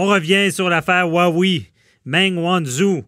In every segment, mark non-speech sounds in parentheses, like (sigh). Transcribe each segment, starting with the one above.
On revient sur l'affaire Huawei, Meng Wanzhou,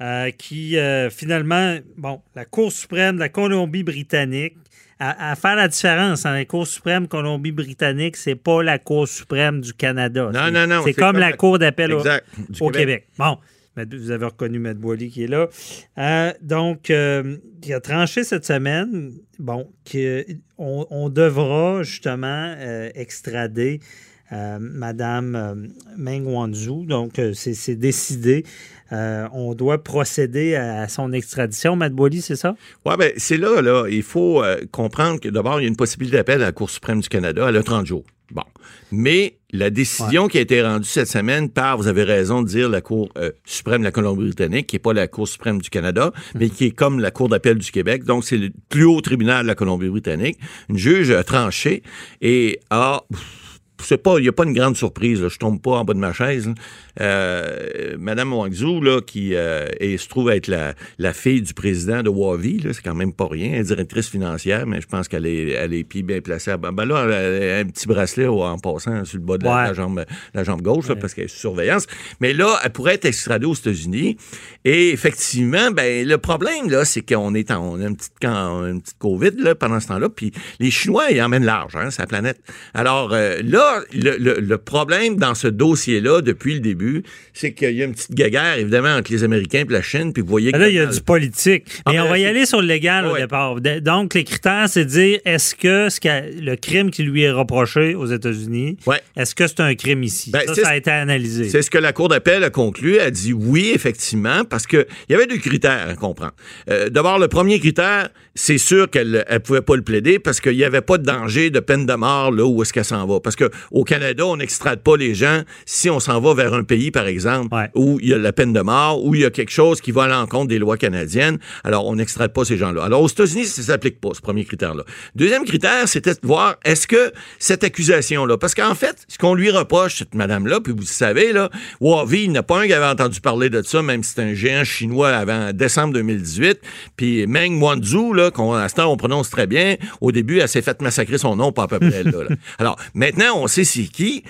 euh, qui euh, finalement, bon, la Cour suprême de la Colombie-Britannique, à, faire la différence entre la Cour suprême Colombie-Britannique, c'est pas la Cour suprême du Canada. Non, non, non. C'est comme, la Cour d'appel au, au Québec. Bon. Vous avez reconnu Matt Boily qui est là. Euh, donc, il a tranché cette semaine, bon, qu'on on devra justement extrader euh, Madame euh, Meng Wanzhou. Donc, euh, c'est décidé. on doit procéder à son extradition. Matt c'est ça? Oui, bien, c'est là, là. Il faut comprendre que d'abord, il y a une possibilité d'appel à la Cour suprême du Canada. Elle a 30 jours. Bon. Mais la décision qui a été rendue cette semaine par, vous avez raison de dire, la Cour suprême de la Colombie-Britannique, qui n'est pas la Cour suprême du Canada, mais qui est comme la Cour d'appel du Québec. Donc, c'est le plus haut tribunal de la Colombie-Britannique. Une juge a tranché et a c'est pas, il n'y a pas une grande surprise. Là. Je tombe pas en bas de ma chaise. Euh, Madame Wangzhou, là, qui euh, se trouve être la, la, fille du président de Wavi, c'est quand même pas rien. Elle est directrice financière, mais je pense qu'elle est, elle est bien placée. Ben là, elle a un petit bracelet en passant sur le bas de la, jambe, la jambe gauche, parce qu'elle est sous surveillance. Mais là, elle pourrait être extradée aux États-Unis. Et effectivement, ben le problème, là, c'est qu'on est en, on a une petite, une petite COVID là, pendant ce temps-là. Puis les Chinois, ils emmènent large, hein, sa planète. Alors euh, là, le, problème dans ce dossier-là, depuis le début, c'est qu'il y a une petite guéguerre, évidemment, entre les Américains et la Chine, puis vous voyez que... Là, il y a du politique. Mais ah, on va y aller sur le légal au départ. Donc, les critères, c'est de dire, est-ce que ce le crime qui lui est reproché aux États-Unis, est-ce que c'est un crime ici? Ben, ça, ça a été analysé. C'est ce que la Cour d'appel a conclu. Elle a dit oui, effectivement, parce qu'il y avait deux critères à comprendre. Euh, d'abord, le premier critère, c'est sûr qu'elle ne pouvait pas le plaider parce qu'il n'y avait pas de danger de peine de mort là où est-ce qu'elle s'en va. Parce que au Canada, on n'extrade pas les gens si on s'en va vers un pays, par exemple, où il y a la peine de mort, où il y a quelque chose qui va à l'encontre des lois canadiennes. Alors, on n'extrade pas ces gens-là. Alors, aux États-Unis, ça ne s'applique pas, ce premier critère-là. Deuxième critère, c'était de voir est-ce que cette accusation-là, parce qu'en fait, ce qu'on lui reproche, cette madame-là, puis vous savez, là, Wavi, il n'y a pas un qui avait entendu parler de ça, même si c'est un géant chinois avant décembre 2018. Puis Meng Wanzhou, là, qu'on, à ce temps, on prononce très bien, au début, elle s'est fait massacrer son nom, pas à peu près. là. (laughs) Alors, maintenant, on sait c'est qui.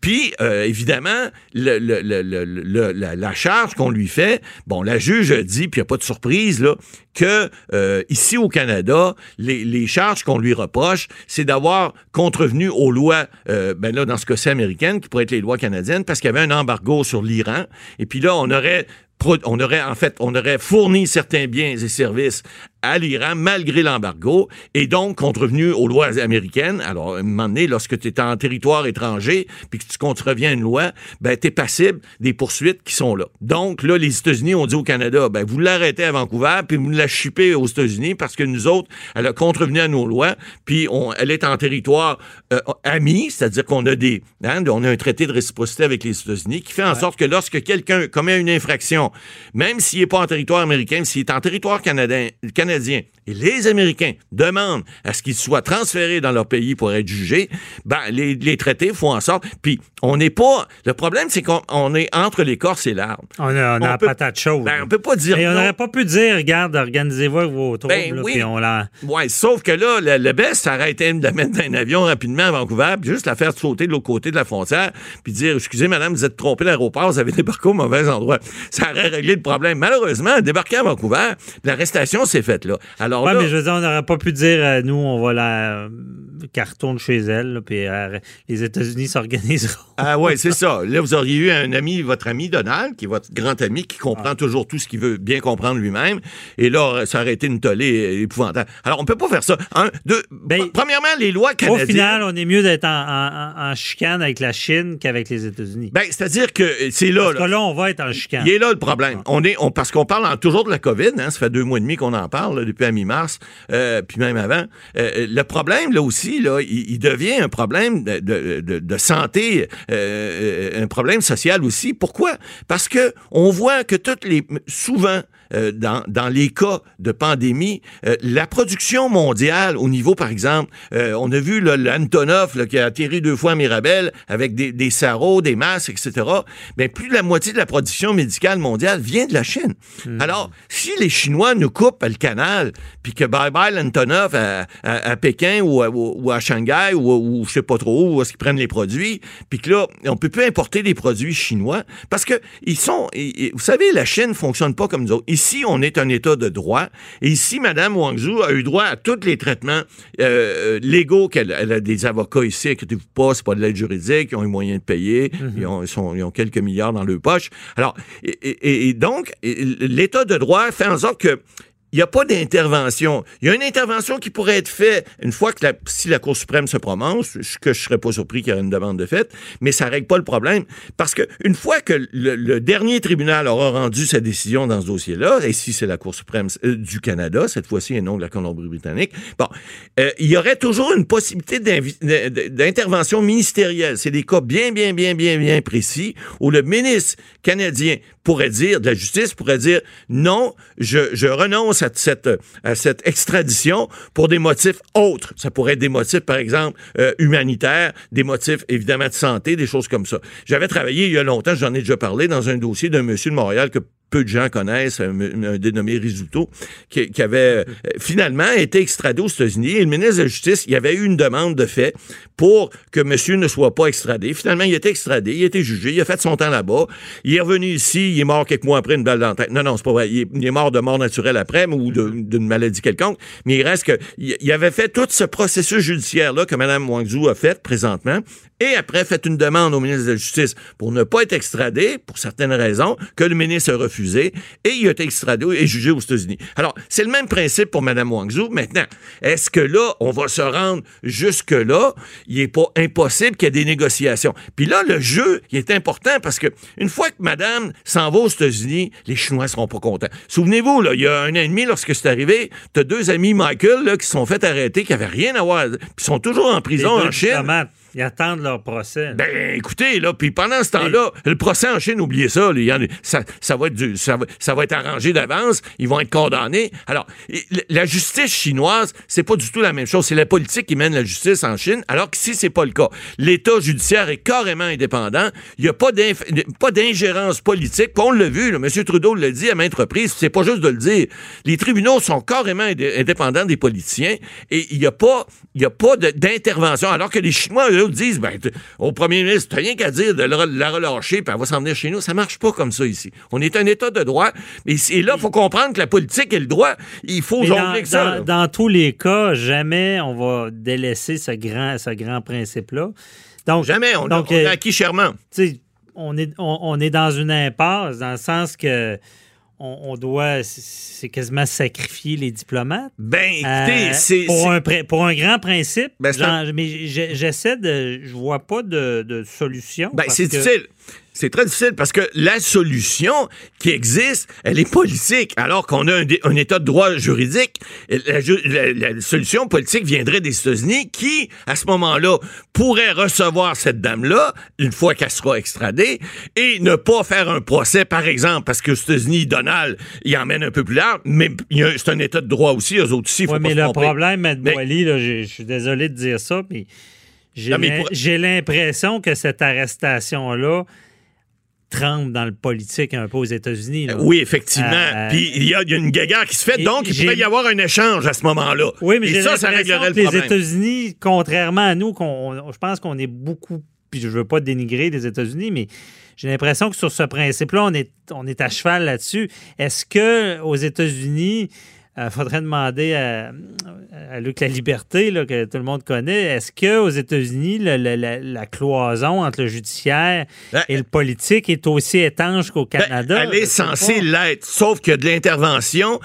Puis, euh, évidemment, la, charge qu'on lui fait, bon, la juge dit, puis il n'y a pas de surprise, là, que euh, ici au Canada, les, charges qu'on lui reproche, c'est d'avoir contrevenu aux lois, euh, ben là, dans ce cas-ci américaines, qui pourraient être les lois canadiennes, parce qu'il y avait un embargo sur l'Iran. Et puis là, on aurait on aurait en fait, on aurait fourni certains biens et services à l'Iran malgré l'embargo et donc contrevenu aux lois américaines. Alors, à un moment donné, lorsque tu es en territoire étranger puis que tu contreviens une loi, ben, tu es passible des poursuites qui sont là. Donc, là, les États-Unis ont dit au Canada, ben, vous l'arrêtez à Vancouver puis vous la chippez aux États-Unis parce que nous autres, elle a contrevenu à nos lois puis on, elle est en territoire euh, ami, c'est-à-dire qu'on a des, hein, on a un traité de réciprocité avec les États-Unis qui fait en sorte que lorsque quelqu'un commet une infraction, même s'il n'est pas en territoire américain, s'il est en territoire canadien, canadien et les Américains demandent à ce qu'ils soient transférés dans leur pays pour être jugés, ben, les, les traités font en sorte. Puis, on n'est pas. Le problème, c'est qu'on est entre l'écorce et l'arbre. On a, on a patate chaude. Ben, on peut pas dire. Et on n'aurait pas pu dire, regarde, organisez-vous vos troubles, ben, oui. puis on l'a. Oui, sauf que là, le, le best, ça aurait été de la mettre dans un avion rapidement à Vancouver, puis juste la faire sauter de l'autre côté de la frontière, puis dire, excusez, madame, vous êtes trompé d'aéroport, vous avez débarqué au mauvais endroit. Ça aurait réglé le problème. Malheureusement, débarquer à Vancouver, l'arrestation s'est faite là. Alors ouais, mais je veux dire, on n'aurait pas pu dire, euh, nous, on va la carton chez elle, puis euh, les États-Unis (laughs) s'organiseront. ah ouais, c'est ça. Là, vous auriez eu un ami, votre ami Donald, qui est votre grand ami, qui comprend ah. toujours tout ce qu'il veut bien comprendre lui-même. Et là, ça aurait été une tollée épouvantable. Alors, on peut pas faire ça. Un, deux, ben, premièrement, les lois canadiennes... Au final, on est mieux d'être en, chicane avec la Chine qu'avec les États-Unis. Ben, c'est-à-dire que c'est là... Parce que là, on va être en chicane. Il est là le problème. On est, on, parce qu'on parle toujours de la COVID, hein, ça fait deux mois et demi qu'on en parle. là, depuis la mi-mars, euh, puis même avant. Euh, le problème, là aussi, là, il, il devient un problème de, de, de, santé, euh, un problème social aussi. Pourquoi? Parce que on voit que toutes les... Souvent, euh, dans, dans les cas de pandémie, euh, la production mondiale au niveau, par exemple, euh, on a vu l'Antonov qui a atterri deux fois à Mirabel avec des, des sarraux, des masques, etc. Mais plus de la moitié de la production médicale mondiale vient de la Chine. Alors, si les Chinois nous coupent le canal, puis que bye-bye l'Antonov à, à, à Pékin ou à, ou à Shanghai ou, ou je sais pas trop où, où est-ce qu'ils prennent les produits, puis que là, on peut plus importer des produits chinois parce que ils sont, ils- vous savez, la Chine fonctionne pas comme nous autres. Ici, on est un État de droit. Et ici, Mme Wang Zhu a eu droit à tous les traitements euh, légaux qu'elle elle a des avocats ici. Inquiétez-vous pas, c'est pas de l'aide juridique. Ils ont les moyens de payer. ils, ont, ils sont- ils ont quelques milliards dans leur poche. Alors, et, et- et donc, l'État de droit fait en sorte que il n'y a pas d'intervention. Il y a une intervention qui pourrait être faite une fois que la, si la Cour suprême se prononce, ce que je serais pas surpris qu'il y ait une demande de fait, mais ça règle pas le problème. Parce que une fois que le, dernier tribunal aura rendu sa décision dans ce dossier-là, et si c'est la Cour suprême euh, du Canada, cette fois-ci, et non de la Colombie-Britannique, bon, euh, il y aurait toujours une possibilité d'intervention ministérielle. C'est des cas bien, bien, bien, bien, bien précis où le ministre canadien pourrait dire, de la justice pourrait dire, non, je, je renonce à cette, à cette extradition pour des motifs autres. Ça pourrait être des motifs, par exemple, euh, humanitaires, des motifs, évidemment, de santé, des choses comme ça. J'avais travaillé il y a longtemps, j'en ai déjà parlé, dans un dossier d'un monsieur de Montréal que peu de gens connaissent, un, un dénommé Risuto, qui, qui avait euh, finalement été extradé aux États-Unis. Et le ministre de la Justice, il y avait eu une demande de fait pour que monsieur ne soit pas extradé. Finalement, il a été extradé, il a été jugé, il a fait son temps là-bas. Il est revenu ici, il est mort quelques mois après une balle dans la tête. Non, non, c'est pas vrai. Il est, il est mort de mort naturelle après ou de- d'une maladie quelconque. Mais il reste que il, il avait fait tout ce processus judiciaire-là que Mme Wangzhou a fait présentement. Et après, fait une demande au ministre de la Justice pour ne pas être extradé, pour certaines raisons, que le ministre a refusé. Et il a été extradé et jugé aux États-Unis. Alors, c'est le même principe pour Mme Wangzhou. Maintenant, est-ce que là, on va se rendre jusque-là? Il n'est pas impossible qu'il y ait des négociations. Puis là, le jeu, il est important parce que une fois que Madame s'en va aux États-Unis, les Chinois seront pas contents. Souvenez-vous, là, il y a un an et demi, lorsque c'est arrivé, tu as deux amis Michael là, qui se sont fait arrêter, qui n'avaient rien à voir, puis sont toujours en prison en Chine. Ils attendent leur procès. là. Ben, écoutez, là, puis pendant ce temps-là, le procès en Chine, oubliez ça, là, ça, ça, va être du- ça, va, ça va être arrangé d'avance, ils vont être condamnés. Alors, la justice chinoise, c'est pas du tout la même chose. C'est la politique qui mène la justice en Chine, alors qu'ici, c'est pas le cas. L'État judiciaire est carrément indépendant. Il n'y a pas d'ingérence politique. On l'a vu, là, M. Trudeau l'a dit à maintes reprises, c'est pas juste de le dire. Les tribunaux sont carrément indé- indépendants des politiciens et il n'y a pas, y a pas d'intervention. Alors que les Chinois, eux, disent, ben, au premier ministre, t'as rien qu'à dire de la la relâcher, puis elle va s'en venir chez nous. Ça marche pas comme ça ici. On est un État de droit. Mais et là, il faut comprendre que la politique et le droit, il faut Mais jongler dans, avec ça. dans- tous les cas, jamais on va délaisser ce grand, ce grand principe-là. Donc, Jamais. On, donc, on a euh, acquis chèrement. on est, on, on est dans une impasse, dans le sens que on, on doit, c'est quasiment sacrifier les diplomates. Ben, écoutez, Euh, c'est. pour, un, pour un grand principe, Ben, un- mais j'essaie de, je vois pas de, de solution. Ben, c'est que- difficile. C'est très difficile parce que la solution qui existe, elle est politique, alors qu'on a un, état de droit juridique. La, ju- la- la solution politique viendrait des États-Unis qui, à ce moment-là, pourrait recevoir cette dame-là une fois qu'elle sera extradée et ne pas faire un procès, par exemple, parce que aux États-Unis, Donald, il emmène un peu plus large, mais c'est un état de droit aussi, eux autres aussi, faut Ouais, pas mais se le tromper. problème, Mme Mais- Boily, je suis désolé de dire ça, mais pour- j'ai l'impression que cette arrestation-là trempe dans le politique un peu aux États-Unis. Oui, effectivement. Euh, Puis il y, a il y a une guéguerre qui se fait, donc il pourrait y avoir un échange à ce moment-là. Oui, mais Et ça, ça réglerait le les problème. États-Unis, contrairement à nous, qu'on, je pense qu'on est beaucoup, puis je veux pas dénigrer les États-Unis, mais j'ai l'impression que sur ce principe-là, on est, on est à cheval là-dessus. Est-ce que aux États-Unis, il faudrait demander à, à Luc La Liberté, là, que tout le monde connaît, est-ce qu'aux États-Unis, la, la cloison entre le judiciaire Ben, et le politique est aussi étanche qu'au Ben, Canada? elle est censée l'être, sauf que de l'intervention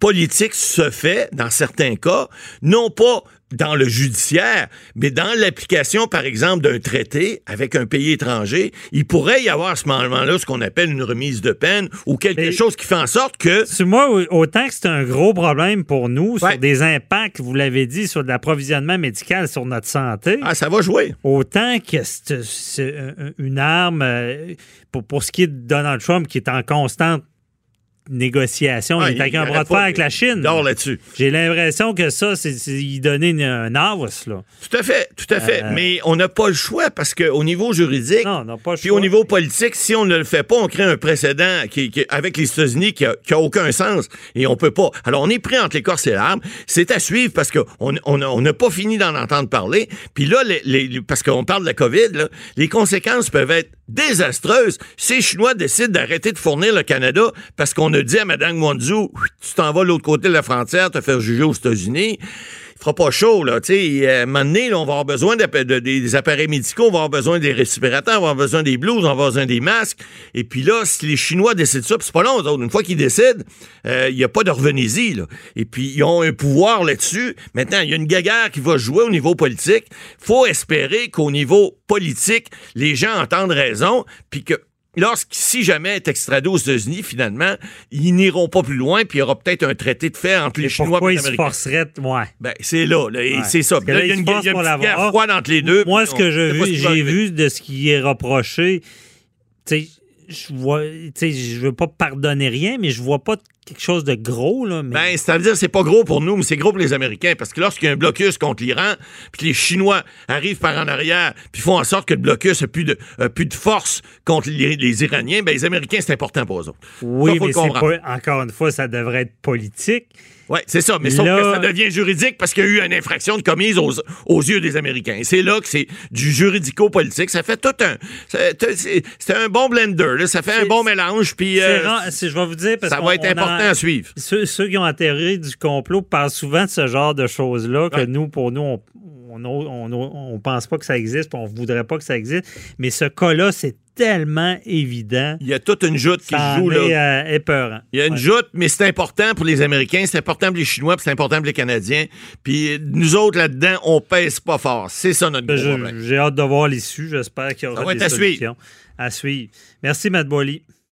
politique se fait, dans certains cas, non pas dans le judiciaire, mais dans l'application, par exemple, d'un traité avec un pays étranger, il pourrait y avoir à ce moment-là ce qu'on appelle une remise de peine ou quelque chose qui fait en sorte que moi, autant que c'est un gros problème pour nous, Ouais. sur des impacts, vous l'avez dit, sur de l'approvisionnement médical sur notre santé, ah, ça va jouer. autant que c'est un- une arme euh, pour, pour ce qui est de Donald Trump qui est en constante négociation. Il il un arrête bras de fer avec la Chine. là-dessus. J'ai l'impression que ça, c'est y donner une- un avance, là. Tout à fait, tout à fait. Euh, Mais on n'a pas le choix parce qu'au niveau juridique, Non, on n'a pas le puis choix. au niveau politique, si on ne le fait pas, on crée un précédent qui, qui- avec les États-Unis qui a, qui a aucun sens et on peut pas. Alors on est pris entre l'écorce et l'arbre. C'est à suivre parce qu'on on, on n'a pas fini d'en entendre parler. Puis là, les, les- parce qu'on parle de la COVID, là, les conséquences peuvent être désastreuses. Si les Chinois décident d'arrêter de fournir le Canada parce qu'on a dit à Mme Guangzhou, tu t'en vas de l'autre côté de la frontière, te faire juger aux États-Unis fera pas chaud, là. Tu sais, euh, à un on va avoir besoin des appareils médicaux, on va avoir besoin des respirateurs, on va avoir besoin des blouses, on va avoir besoin des masques. Et puis là, si les Chinois décident ça, puis c'est pas long, autres. Une fois qu'ils décident, euh, il n'y a pas de revenez-y, là. Et puis, ils ont un pouvoir là-dessus. Maintenant, il y a une guéguerre qui va jouer au niveau politique. faut espérer qu'au niveau politique, les gens entendent raison, puis que Lorsque, si jamais est extradé aux États-Unis, finalement, ils n'iront pas plus loin, puis il y aura peut-être un traité de fait entre les Et Chinois et pourquoi les ils se Américains. forceraient? Ouais. Ben, c'est là, là, et Ouais. c'est ça. Là, là, il y a une, y a une petite guerre froide entre les deux. Moi, ce que j'ai vu de ce qui est reproché, tu sais, je vois, tu sais, je veux pas pardonner rien, mais je vois pas quelque chose de gros, là. Mais... Ben, c'est-à-dire, c'est pas gros pour nous, mais c'est gros pour les Américains. Parce que lorsqu'il y a un blocus contre l'Iran, puis que les Chinois arrivent par en arrière, puis font en sorte que le blocus n'a plus de, a plus de force contre les, les Iraniens, ben, les Américains, c'est important pour eux autres. oui, Ça, mais c'est pas, encore une fois, ça devrait être politique. Oui, c'est ça. Mais sauf que ça devient juridique parce qu'il y a eu une infraction de commise aux, aux yeux des Américains. C'est là que c'est du juridico-politique. Ça fait tout un. C'est un bon blender. là. Ça fait un bon mélange. Puis euh, je vais vous dire parce ça va être on important à suivre. Ceux, ceux qui ont atterri du complot parlent souvent de ce genre de choses-là que Ouais. nous, pour nous, on on, on, on- pense pas que ça existe, on voudrait pas que ça existe. Mais ce cas-là, c'est tellement évident. Il y a toute une joute qui joue. en Là. est euh, épeurant. Il y a une Ouais. joute, mais c'est important pour les Américains, c'est important pour les Chinois, puis c'est important pour les Canadiens. Puis nous autres, là-dedans, on pèse pas fort. C'est ça notre gros problème. J'ai hâte de voir l'issue. J'espère qu'il y aura des être à suivre. solutions. À suivre. Merci, Matt Boily.